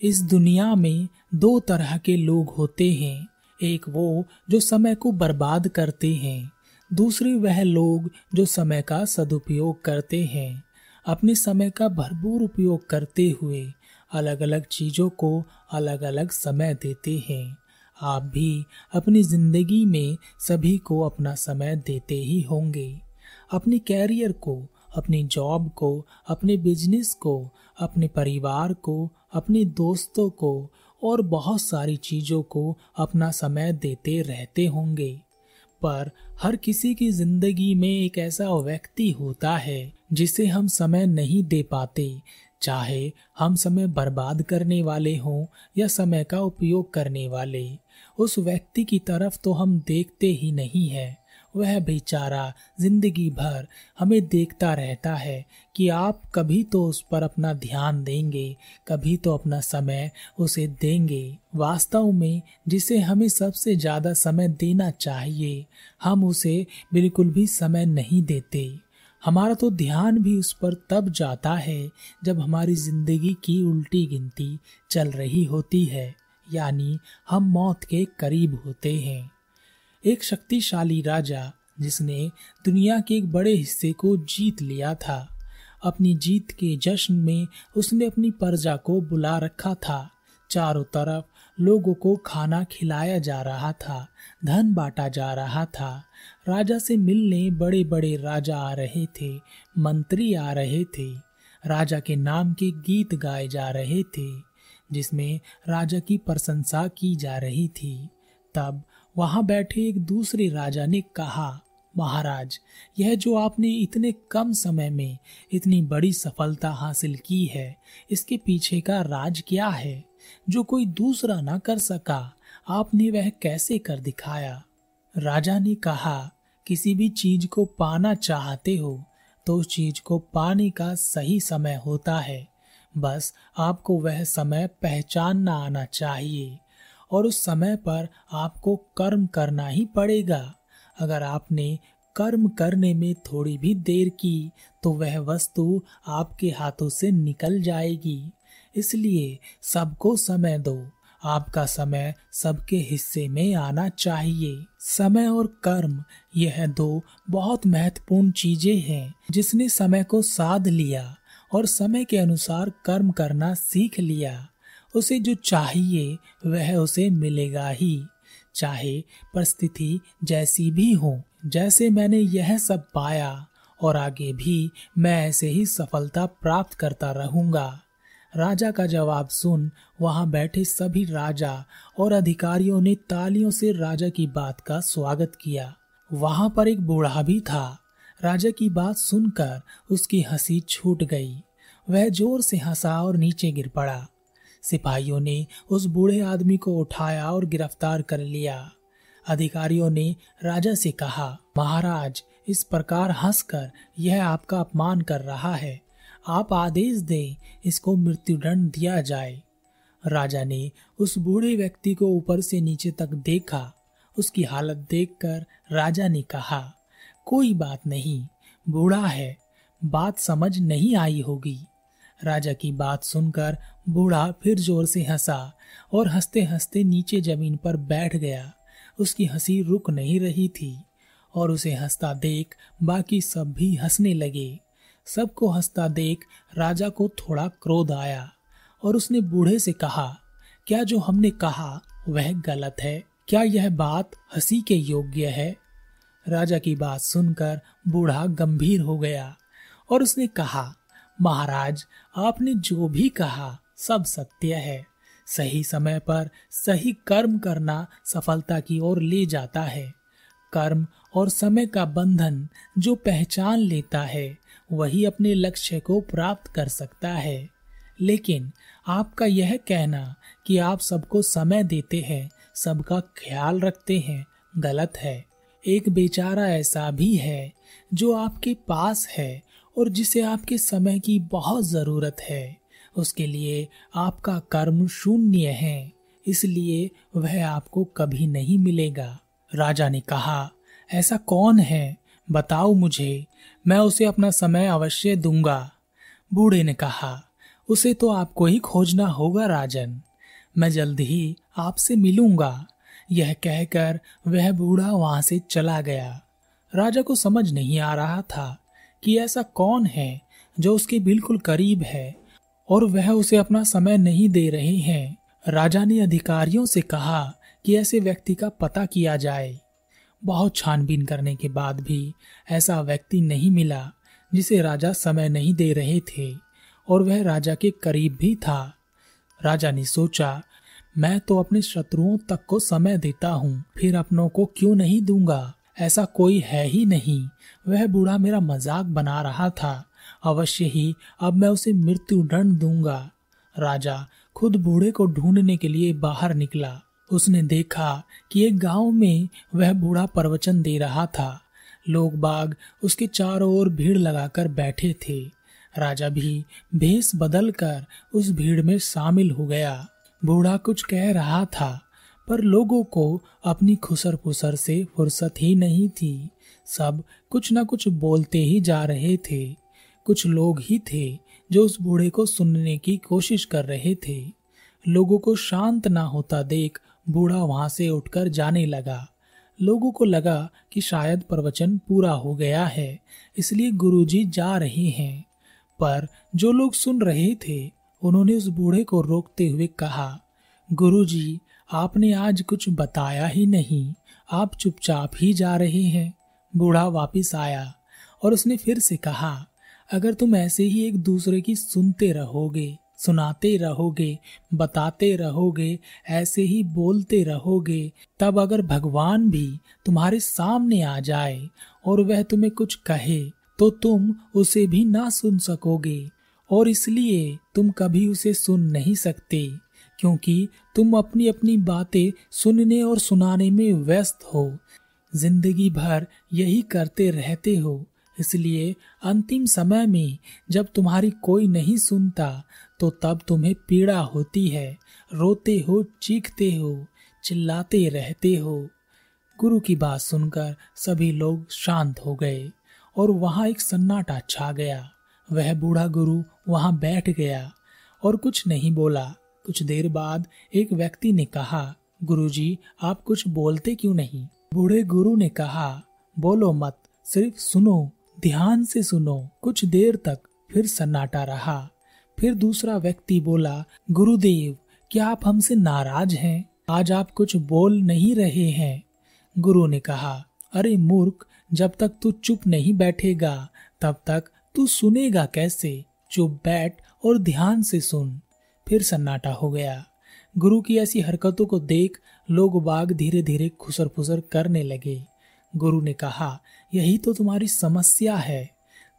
इस दुनिया में दो तरह के लोग होते हैं। एक वो जो समय को बर्बाद करते हैं, दूसरे वह लोग जो समय का सदुपयोग करते हैं। अपने समय का भरपूर उपयोग करते हुए अलग अलग चीज़ों को अलग अलग समय देते हैं। आप भी अपनी ज़िंदगी में सभी को अपना समय देते ही होंगे। अपने कैरियर को, अपनी जॉब को, अपने बिज़नेस को अपने परिवार को, अपने दोस्तों को और बहुत सारी चीज़ों को अपना समय देते रहते होंगे। पर हर किसी की ज़िंदगी में एक ऐसा व्यक्ति होता है जिसे हम समय नहीं दे पाते, चाहे हम समय बर्बाद करने वाले हों या समय का उपयोग करने वाले। उस व्यक्ति की तरफ़ तो हम देखते ही नहीं है। वह बेचारा ज़िंदगी भर हमें देखता रहता है कि आप कभी तो उस पर अपना ध्यान देंगे, कभी तो अपना समय उसे देंगे। वास्तव में जिसे हमें सबसे ज़्यादा समय देना चाहिए, हम उसे बिल्कुल भी समय नहीं देते। हमारा तो ध्यान भी उस पर तब जाता है जब हमारी ज़िंदगी की उल्टी गिनती चल रही होती है, यानी हम मौत के करीब होते हैं। एक शक्तिशाली राजा जिसने दुनिया के एक बड़े हिस्से को जीत लिया था। अपनी जीत के जश्न में उसने अपनी प्रजा को बुला रखा था। चारों तरफ़ लोगों को खाना खिलाया जा रहा था, धन बांटा जा रहा था। राजा से मिलने बड़े बड़े राजा आ रहे थे, मंत्री आ रहे थे। राजा के नाम के गीत गाए जा रहे थे, जिसमें राजा की प्रशंसा की जा रही थी। तब वहाँ बैठे एक दूसरे राजा ने कहा, महाराज, यह जो आपने इतने कम समय में इतनी बड़ी सफलता हासिल की है, इसके पीछे का राज क्या है? जो कोई दूसरा ना कर सका, आपने वह कैसे कर दिखाया? राजा ने कहा, किसी भी चीज़ को पाना चाहते हो तो उस चीज़ को पाने का सही समय होता है। बस आपको वह समय पहचानना आना चाहिए। और उस समय पर आपको कर्म करना ही पड़ेगा। अगर आपने कर्म करने में थोड़ी भी देर की तो वह वस्तु आपके हाथों से निकल जाएगी। इसलिए सबको समय दो। आपका समय सबके हिस्से में आना चाहिए। समय और कर्म, यह दो बहुत महत्वपूर्ण चीज़ें हैं, जिसने समय को साध लिया और समय के अनुसार कर्म करना सीख लिया। उसे जो चाहिए, वह उसे मिलेगा ही। चाहे परिस्थिति जैसी भी हो, जैसे मैंने यह सब पाया, और आगे भी मैं ऐसे ही सफलता प्राप्त करता रहूँगा। राजा का जवाब सुन वहाँ बैठे सभी राजा और अधिकारियों ने तालियों से राजा की बात का स्वागत किया। वहाँ पर एक बूढ़ा भी था। राजा की बात सुनकर उसकी हँसी छूट गई। वह ज़ोर से हंसा और नीचे गिर पड़ा। सिपाहियों ने उस बूढ़े आदमी को उठाया और गिरफ़्तार कर लिया। अधिकारियों ने राजा से कहा, महाराज, इस प्रकार हंसकर यह आपका अपमान कर रहा है। आप आदेश दें, इसको मृत्युदंड दिया जाए। राजा ने उस बूढ़े व्यक्ति को ऊपर से नीचे तक देखा। उसकी हालत देखकर राजा ने कहा, कोई बात नहीं, बूढ़ा है, बात समझ नहीं आई होगी। राजा की बात सुनकर बूढ़ा फिर ज़ोर से हंसा और हँसते हँसते नीचे ज़मीन पर बैठ गया। उसकी हँसी रुक नहीं रही थी और उसे हंसता देख बाकी सब भी हंसने लगे। सबको हंसता देख राजा को थोड़ा क्रोध आया और उसने बूढ़े से कहा, क्या जो हमने कहा वह गलत है? क्या यह बात हँसी के योग्य है? राजा की बात सुनकर बूढ़ा गंभीर हो गया और उसने कहा महाराज, आपने जो भी कहा सब सत्य है। सही समय पर सही कर्म करना सफलता की ओर ले जाता है। कर्म और समय का बंधन जो पहचान लेता है, वही अपने लक्ष्य को प्राप्त कर सकता है। लेकिन आपका यह कहना कि आप सबको समय देते हैं, सबका ख्याल रखते हैं, गलत है। एक बेचारा ऐसा भी है जो आपके पास है और जिसे आपके समय की बहुत ज़रूरत है। उसके लिए आपका कर्म शून्य है, इसलिए वह आपको कभी नहीं मिलेगा। राजा ने कहा, ऐसा कौन है? बताओ मुझे, मैं उसे अपना समय अवश्य दूँगा। बूढ़े ने कहा, उसे तो आपको ही खोजना होगा, राजन। मैं जल्द ही आपसे मिलूँगा। यह कहकर वह बूढ़ा वहाँ से चला गया। राजा को समझ नहीं आ रहा था। कि ऐसा कौन है जो उसके बिल्कुल करीब है और वह उसे अपना समय नहीं दे रहे हैं? राजा ने अधिकारियों से कहा कि ऐसे व्यक्ति का पता किया जाए। बहुत छानबीन करने के बाद भी ऐसा व्यक्ति नहीं मिला जिसे राजा समय नहीं दे रहे थे और वह राजा के करीब भी था। राजा ने सोचा, मैं तो अपने शत्रुओं तक को समय देता हूँ, फिर अपनों को क्यों नहीं दूँगा? ऐसा कोई है ही नहीं। वह बूढ़ा मेरा मज़ाक बना रहा था। अवश्य ही अब मैं उसे मृत्यु दंड दूँगा। राजा खुद बूढ़े को ढूँढने के लिए बाहर निकला। उसने देखा कि एक गाँव में वह बूढ़ा प्रवचन दे रहा था। लोग बाग उसके चारों ओर भीड़ लगाकर बैठे थे। राजा भी भेष बदल कर उस भीड़ में शामिल हो गया। बूढ़ा कुछ कह रहा था। पर लोगों को अपनी खुसर पुसर से फुर्सत ही नहीं थी। सब कुछ न कुछ बोलते ही जा रहे थे। कुछ लोग ही थे जो उस बूढ़े को सुनने की कोशिश कर रहे थे। लोगों को शांत ना होता देख बूढ़ा वहाँ से उठकर जाने लगा। लोगों को लगा कि शायद प्रवचन पूरा हो गया है, इसलिए गुरुजी जा रहे हैं। पर जो लोग सुन रहे थे, उन्होंने उस बूढ़े को रोकते हुए कहा, गुरुजी आपने आज कुछ बताया ही नहीं। आप चुपचाप ही जा रहे हैं। बूढ़ा वापिस आया और उसने फिर से कहा, अगर तुम ऐसे ही एक दूसरे की सुनते रहोगे, सुनाते रहोगे, बताते रहोगे, ऐसे ही बोलते रहोगे, तब अगर भगवान भी तुम्हारे सामने आ जाए और वह तुम्हें कुछ कहे तो तुम उसे भी ना सुन सकोगे और इसलिए तुम कभी उसे सुन नहीं सकते। क्योंकि तुम अपनी अपनी बातें सुनने और सुनाने में व्यस्त हो। ज़िंदगी भर यही करते रहते हो। इसलिए अंतिम समय में जब तुम्हारी कोई नहीं सुनता तो तब तुम्हें पीड़ा होती है। रोते हो, चीखते हो, चिल्लाते रहते हो। गुरु की बात सुनकर सभी लोग शांत हो गए और वहाँ एक सन्नाटा छा गया। वह बूढ़ा गुरु वहाँ बैठ गया और कुछ नहीं बोला। कुछ देर बाद एक व्यक्ति ने कहा, गुरुजी, आप कुछ बोलते क्यों नहीं? बूढ़े गुरु ने कहा, बोलो मत, सिर्फ़ सुनो, ध्यान से सुनो। कुछ देर तक फिर सन्नाटा रहा। फिर दूसरा व्यक्ति बोला, गुरुदेव, क्या आप हमसे नाराज़ हैं? आज आप कुछ बोल नहीं रहे हैं। गुरु ने कहा, अरे मूर्ख, जब तक तू चुप नहीं बैठेगा, तब तक तू सुनेगा कैसे? चुप बैठ और ध्यान से सुन। फिर सन्नाटा हो गया। गुरु की ऐसी हरकतों को देख लोग बाग धीरे धीरे खुसर फुसर करने लगे। गुरु ने कहा, यही तो तुम्हारी समस्या है।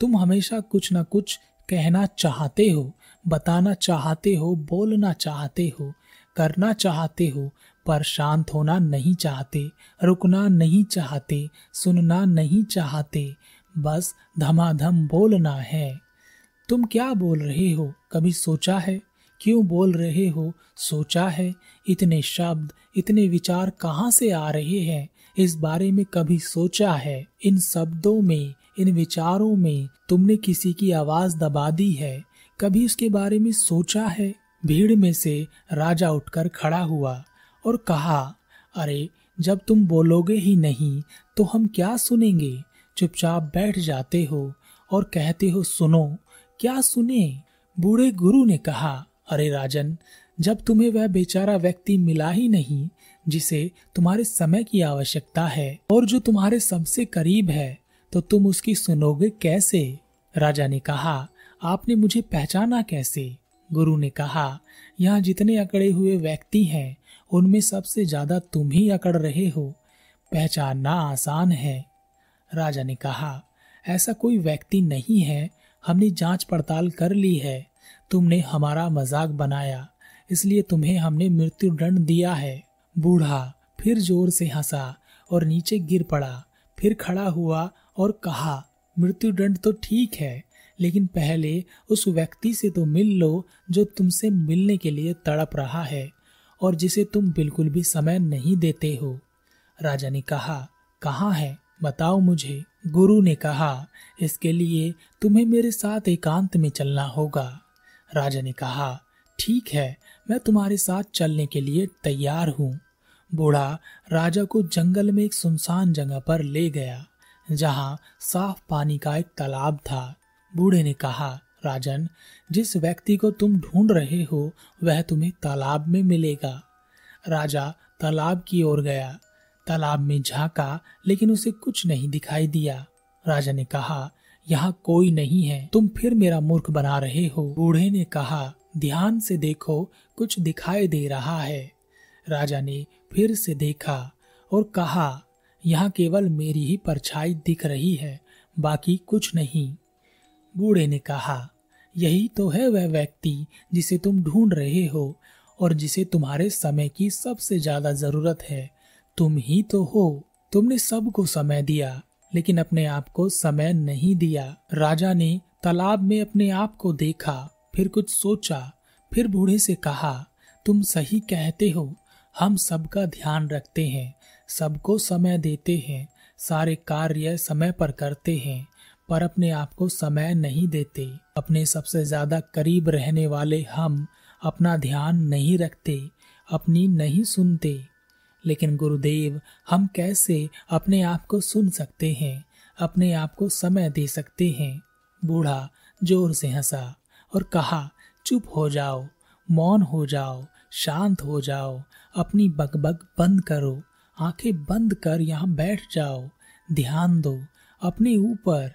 तुम हमेशा कुछ ना कुछ कहना चाहते हो, बताना चाहते हो, बोलना चाहते हो, करना चाहते हो, पर शांत होना नहीं चाहते, रुकना नहीं चाहते, सुनना नहीं चाहते, बस धमाधम बोलना है। तुम क्या बोल रहे हो, कभी सोचा है? क्यों बोल रहे हो? सोचा है? इतने शब्द, इतने विचार कहाँ से आ रहे हैं? इस बारे में कभी सोचा है? इन शब्दों में, इन विचारों में तुमने किसी की आवाज़ दबा दी है? कभी उसके बारे में सोचा है? भीड़ में से राजा उठकर खड़ा हुआ और कहा, अरे, जब तुम बोलोगे ही नहीं तो हम क्या सुनेंगे? चुपचाप बैठ जाते हो और कहते हो, सुनो, क्या सुने बूढ़े गुरु ने कहा अरे राजन, जब तुम्हें वह बेचारा व्यक्ति मिला ही नहीं, जिसे तुम्हारे समय की आवश्यकता है और जो तुम्हारे सबसे करीब है तो तुम उसकी सुनोगे कैसे? राजा ने कहा, आपने मुझे पहचाना कैसे? गुरु ने कहा, यहाँ जितने अकड़े हुए व्यक्ति हैं, उनमें सबसे ज़्यादा तुम ही अकड़ रहे हो। पहचानना आसान है। राजा ने कहा, ऐसा कोई व्यक्ति नहीं है, हमने जाँच पड़ताल कर ली है। तुमने हमारा मज़ाक बनाया, इसलिए तुम्हें हमने मृत्यु दंड दिया है। बूढ़ा, फिर ज़ोर से हंसा और नीचे गिर पड़ा, फिर खड़ा हुआ और कहा मृत्यु दंड तो ठीक है, लेकिन पहले उस व्यक्ति से तो मिल लो जो तुमसे मिलने के लिए तड़प रहा है और जिसे तुम बिल्कुल भी समय नहीं देते हो। राजा ने कहा, कहाँ है? बताओ मुझे। गुरु ने कहा, इसके लिए तुम्हें मेरे साथ एकांत में चलना होगा। राजा ने कहा, ठीक है, मैं तुम्हारे साथ चलने के लिए तैयार हूँ। बूढ़ा राजा को जंगल में एक सुनसान जगह पर ले गया, जहाँ साफ़ पानी का एक तालाब था। बूढ़े ने कहा, राजन, जिस व्यक्ति को तुम ढूंढ रहे हो, वह तुम्हें तालाब में मिलेगा। राजा तालाब की ओर गया। तालाब में झांका, लेकिन उसे कुछ नहीं दिखाई दिया। राजा ने कहा यहाँ कोई नहीं है। तुम फिर मेरा मूर्ख बना रहे हो। बूढ़े ने कहा, ध्यान से देखो, कुछ दिखाई दे रहा है। राजा ने फिर से देखा और कहा, यहाँ केवल मेरी ही परछाई दिख रही है, बाकी कुछ नहीं। बूढ़े ने कहा, यही तो है वह व्यक्ति जिसे तुम ढूंढ रहे हो और जिसे तुम्हारे समय की सबसे ज़्यादा ज़रूरत है। तुम ही तो हो। तुमने सबको समय दिया। लेकिन अपने आप को समय नहीं दिया। राजा ने तालाब में अपने आप को देखा, फिर कुछ सोचा, फिर बूढ़े से कहा, तुम सही कहते हो, हम सबका ध्यान रखते हैं, सबको समय देते हैं, सारे कार्य समय पर करते हैं, पर अपने आप को समय नहीं देते। अपने सबसे ज़्यादा करीब रहने वाले हम अपना ध्यान नहीं रखते, अपनी नहीं सुनते। लेकिन गुरुदेव, हम कैसे अपने आप को सुन सकते हैं, अपने आप को समय दे सकते हैं? बूढ़ा ज़ोर से हंसा और कहा, चुप हो जाओ, मौन हो जाओ, शांत हो जाओ, अपनी बकबक बंद करो, आँखें बंद कर यहाँ बैठ जाओ, ध्यान दो, अपने ऊपर,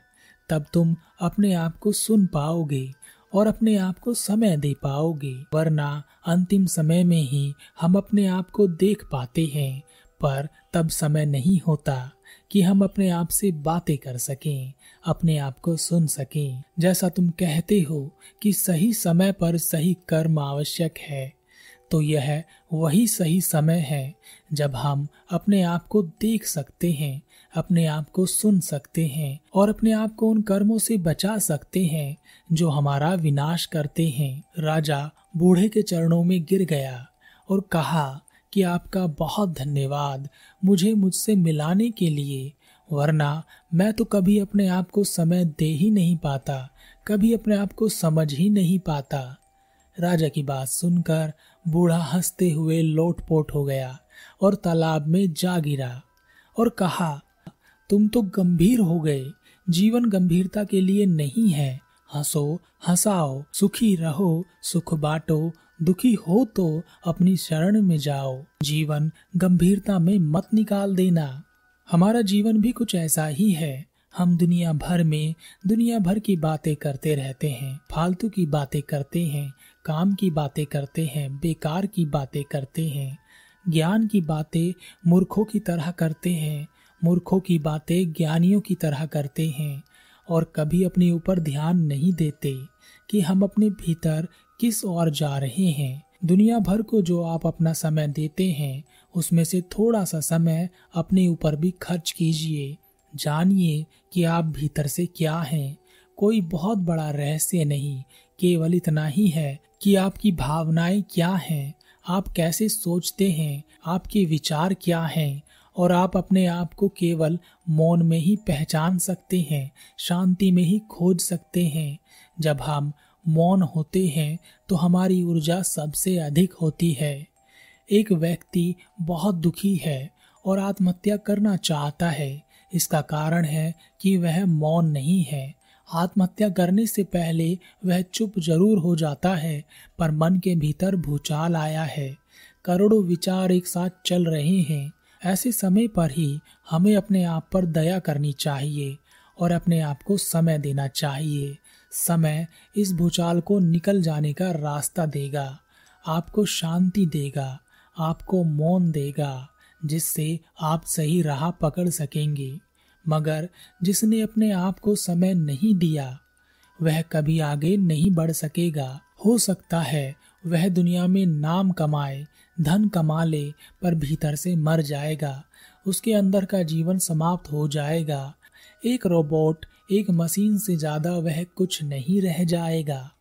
तब तुम अपने आप को सुन पाओगे। और अपने आप को समय दे पाओगे, वरना अंतिम समय में ही हम अपने आप को देख पाते हैं। पर तब समय नहीं होता कि हम अपने आप से बातें कर सकें, अपने आप को सुन सकें। जैसा तुम कहते हो कि सही समय पर सही कर्म आवश्यक है तो यह वही सही समय है जब हम अपने आप को देख सकते हैं। अपने आप को सुन सकते हैं और अपने आप को उन कर्मों से बचा सकते हैं, जो हमारा विनाश करते हैं। राजा बूढ़े के चरणों में गिर गया और कहा कि आपका बहुत धन्यवाद मुझे मुझसे मिलाने के लिए, वरना मैं तो कभी अपने आप को समय दे ही नहीं पाता, कभी अपने आप को समझ ही नहीं पाता। राजा की बात सुनकर बूढ़ा हँसते हुए लोटपोट हो गया और तालाब में जा गिरा और कहा तुम तो गंभीर हो गए। जीवन गंभीरता के लिए नहीं है। हंसो, हंसाओ, सुखी रहो, सुख बांटो, दुखी हो तो अपनी शरण में जाओ। जीवन गंभीरता में मत निकाल देना। हमारा जीवन भी कुछ ऐसा ही है। हम दुनिया भर में दुनिया भर की बातें करते रहते हैं। फालतू की बातें करते हैं, काम की बातें करते हैं, बेकार की बातें करते हैं, ज्ञान की बातें मूर्खों की तरह करते हैं। मूर्खों की बातें ज्ञानियों की तरह करते हैं और कभी अपने ऊपर ध्यान नहीं देते कि हम अपने भीतर किस ओर जा रहे हैं। दुनिया भर को जो आप अपना समय देते हैं, उसमें से थोड़ा सा समय अपने ऊपर भी खर्च कीजिए। जानिए कि आप भीतर से क्या हैं। कोई बहुत बड़ा रहस्य नहीं, केवल इतना ही है कि आपकी भावनाएँ क्या हैं, आप कैसे सोचते हैं, आपके विचार क्या हैं और आप अपने आप को केवल मौन में ही पहचान सकते हैं, शांति में ही खोज सकते हैं। जब हम मौन होते हैं तो हमारी ऊर्जा सबसे अधिक होती है। एक व्यक्ति बहुत दुखी है और आत्महत्या करना चाहता है। इसका कारण है कि वह मौन नहीं है। आत्महत्या करने से पहले वह चुप ज़रूर हो जाता है, पर मन के भीतर भूचाल आया है। करोड़ों विचार एक साथ चल रहे हैं। ऐसे समय पर ही हमें अपने आप पर दया करनी चाहिए और अपने आप को समय देना चाहिए। समय इस भूचाल को निकल जाने का रास्ता देगा, आपको शांति देगा, आपको मौन देगा, जिससे आप सही राह पकड़ सकेंगे। मगर जिसने अपने आप को समय नहीं दिया, वह कभी आगे नहीं बढ़ सकेगा। हो सकता है वह दुनिया में नाम कमाए धन कमा ले पर भीतर से मर जाएगा, उसके अंदर का जीवन समाप्त हो जाएगा। एक रोबोट, एक मशीन से ज़्यादा वह कुछ नहीं रह जाएगा।